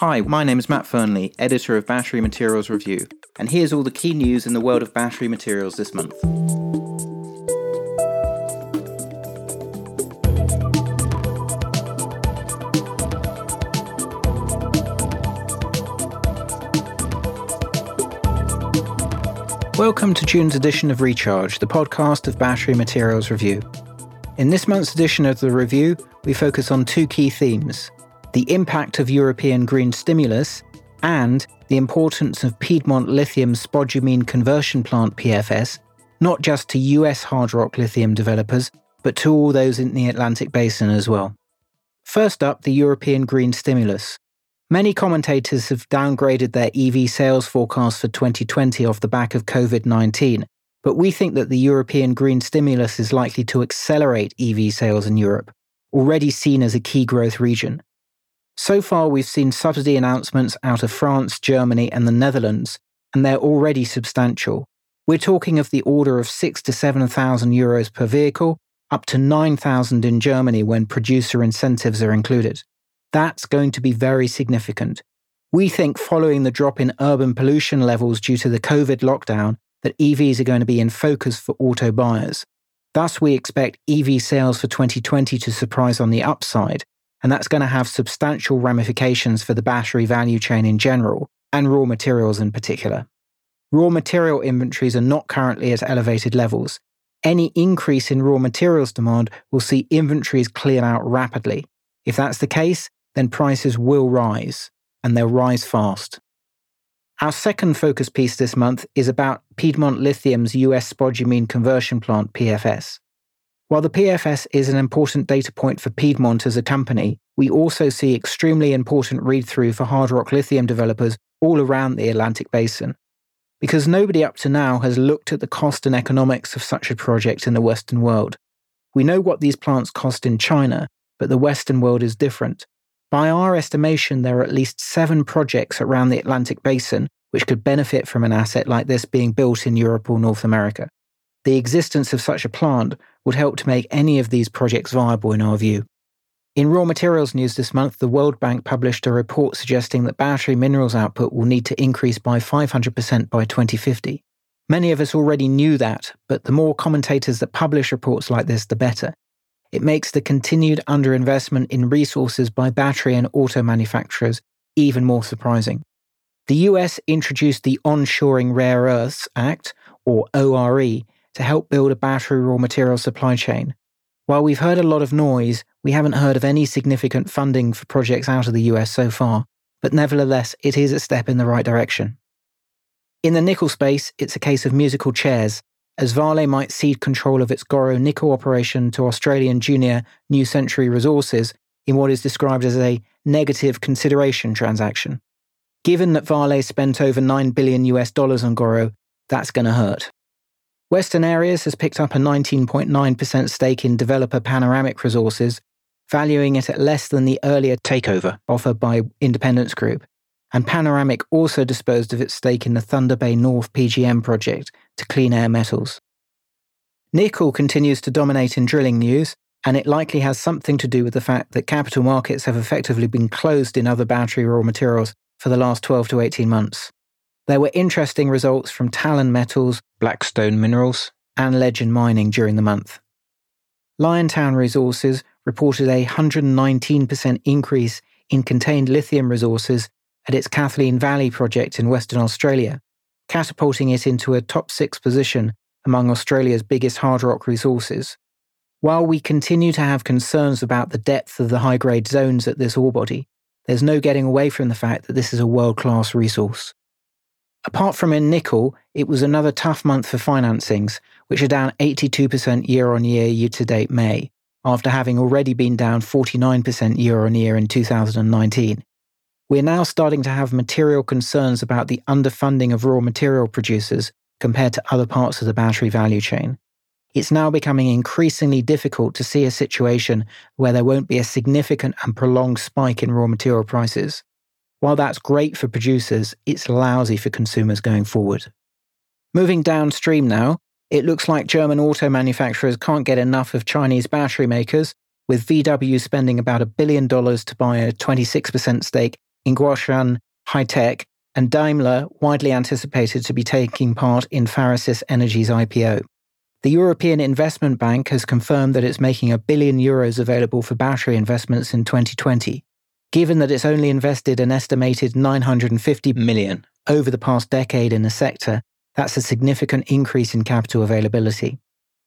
Hi, my name is Matt Fernley, editor of Battery Materials Review, and here's all the key news in the world of battery materials this month. Welcome to June's edition of Recharge, the podcast of Battery Materials Review. In this month's edition of the review, we focus on two key themes the impact of European green stimulus and the importance of Piedmont Lithium's spodumene conversion plant PFS, not just to US hard rock lithium developers, but to all those in the Atlantic basin as well. First up, the European green stimulus. Many commentators have downgraded their EV sales forecast for 2020 off the back of COVID 19, but we think that the European green stimulus is likely to accelerate EV sales in Europe, already seen as a key growth region. So far, we've seen subsidy announcements out of France, Germany, and the Netherlands, and they're already substantial. We're talking of the order of six to 7,000 euros per vehicle, up to 9,000 in Germany when producer incentives are included. That's going to be very significant. We think following the drop in urban pollution levels due to the COVID lockdown, that EVs are going to be in focus for auto buyers. Thus, we expect EV sales for 2020 to surprise on the upside, and that's going to have substantial ramifications for the battery value chain in general, and raw materials in particular. Raw material inventories are not currently at elevated levels. Any increase in raw materials demand will see inventories clear out rapidly. If that's the case, then prices will rise, and they'll rise fast. Our second focus piece this month is about Piedmont Lithium's US spodumene conversion plant, PFS. While the PFS is an important data point for Piedmont as a company, we also see extremely important read through for hard rock lithium developers all around the Atlantic basin. Because nobody up to now has looked at the cost and economics of such a project in the Western world. We know what these plants cost in China, but the Western world is different. By our estimation, there are at least seven projects around the Atlantic basin which could benefit from an asset like this being built in Europe or North America. The existence of such a plant would help to make any of these projects viable in our view. In raw materials news this month, the World Bank published a report suggesting that battery minerals output will need to increase by 500% by 2050. Many of us already knew that, but the more commentators that publish reports like this, the better. It makes the continued underinvestment in resources by battery and auto manufacturers even more surprising. The US introduced the Onshoring Rare Earths Act, or ORE, to help build a battery raw material supply chain. While we've heard a lot of noise, we haven't heard of any significant funding for projects out of the US so far, but nevertheless, it is a step in the right direction. In the nickel space, it's a case of musical chairs, as Vale might cede control of its Goro nickel operation to Australian junior New Century Resources in what is described as a negative consideration transaction. Given that Vale spent over 9 billion US dollars on Goro, that's going to hurt. Western Areas has picked up a 19.9% stake in developer Panoramic Resources, valuing it at less than the earlier takeover offered by Independence Group. And Panoramic also disposed of its stake in the Thunder Bay North PGM project to Clean Air Metals. Nickel continues to dominate in drilling news, and it likely has something to do with the fact that capital markets have effectively been closed in other battery raw materials for the last 12 to 18 months. There were interesting results from Talon Metals, Blackstone Minerals, and Legend Mining during the month. Liontown Resources reported a 119% increase in contained lithium resources at its Kathleen Valley project in Western Australia, catapulting it into a top six position among Australia's biggest hard rock resources. While we continue to have concerns about the depth of the high grade zones at this ore body, there's no getting away from the fact that this is a world class resource. Apart from in nickel, it was another tough month for financings, which are down 82% year on year year to date May, after having already been down 49% year on year in 2019. We're now starting to have material concerns about the underfunding of raw material producers compared to other parts of the battery value chain. It's now becoming increasingly difficult to see a situation where there won't be a significant and prolonged spike in raw material prices. While that's great for producers, it's lousy for consumers going forward. Moving downstream now, it looks like German auto manufacturers can't get enough of Chinese battery makers, with VW spending about a billion dollars to buy a 26% stake in Guoxuan High-Tech, and Daimler widely anticipated to be taking part in Farasis Energy's IPO. The European Investment Bank has confirmed that it's making a billion euros available for battery investments in 2020, given that it's only invested an estimated 950 million over the past decade in the sector. That's a significant increase in capital availability.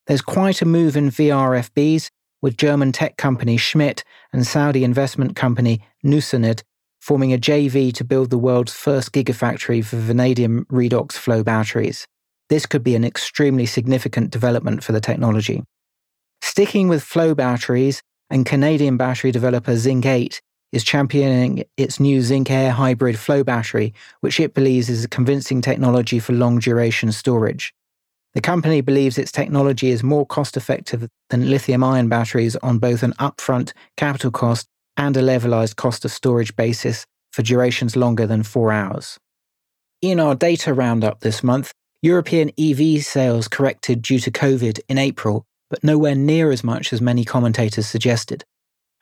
There's quite a move in VRFBs, with German tech company Schmid and Saudi investment company Nusaned forming a JV to build the world's first gigafactory for vanadium redox flow batteries. This could be an extremely significant development for the technology. Sticking with flow batteries, and Canadian battery developer Zinc 8 is championing its new Zinc Air hybrid flow battery, which it believes is a convincing technology for long duration storage. The company believes its technology is more cost effective than lithium ion batteries on both an upfront capital cost and a levelized cost of storage basis for durations longer than four hours. In our data roundup this month, European EV sales corrected due to COVID in April, but nowhere near as much as many commentators suggested.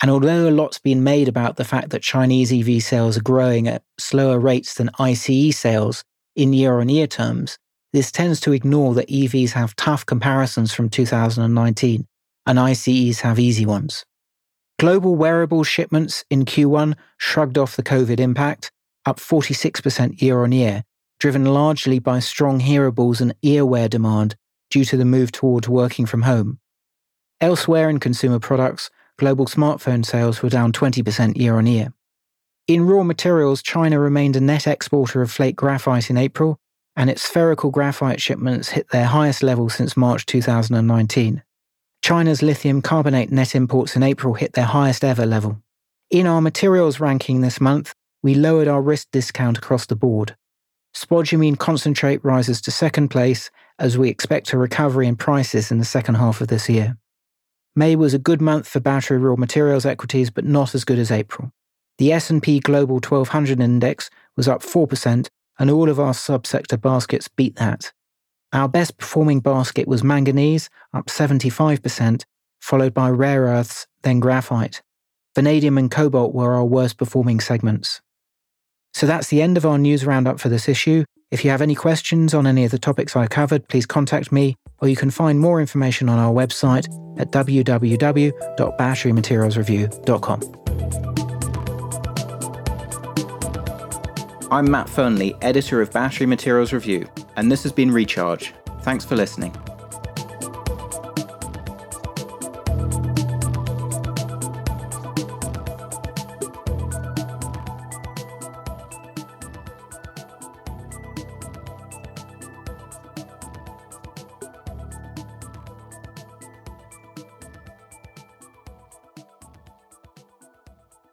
And although a lot's been made about the fact that Chinese EV sales are growing at slower rates than ICE sales in year on year terms, this tends to ignore that EVs have tough comparisons from 2019 and ICEs have easy ones. Global wearable shipments in Q1 shrugged off the COVID impact, up 46% year on year, driven largely by strong hearables and earwear demand due to the move towards working from home. Elsewhere in consumer products, global smartphone sales were down 20% year on year. In raw materials, China remained a net exporter of flake graphite in April, and its spherical graphite shipments hit their highest level since March 2019. China's lithium carbonate net imports in April hit their highest ever level. In our materials ranking this month, we lowered our risk discount across the board. Spodumene concentrate rises to second place as we expect a recovery in prices in the second half of this year. May was a good month for battery raw materials equities but not as good as April. The S&P Global 1200 index was up 4% and all of our subsector baskets beat that. Our best performing basket was manganese, up 75%, followed by rare earths, then graphite. Vanadium and cobalt were our worst performing segments. So that's the end of our news roundup for this issue. If you have any questions on any of the topics I covered, please contact me, or you can find more information on our website at www.batterymaterialsreview.com. I'm Matt Fernley, editor of Battery Materials Review, and this has been Recharge. Thanks for listening.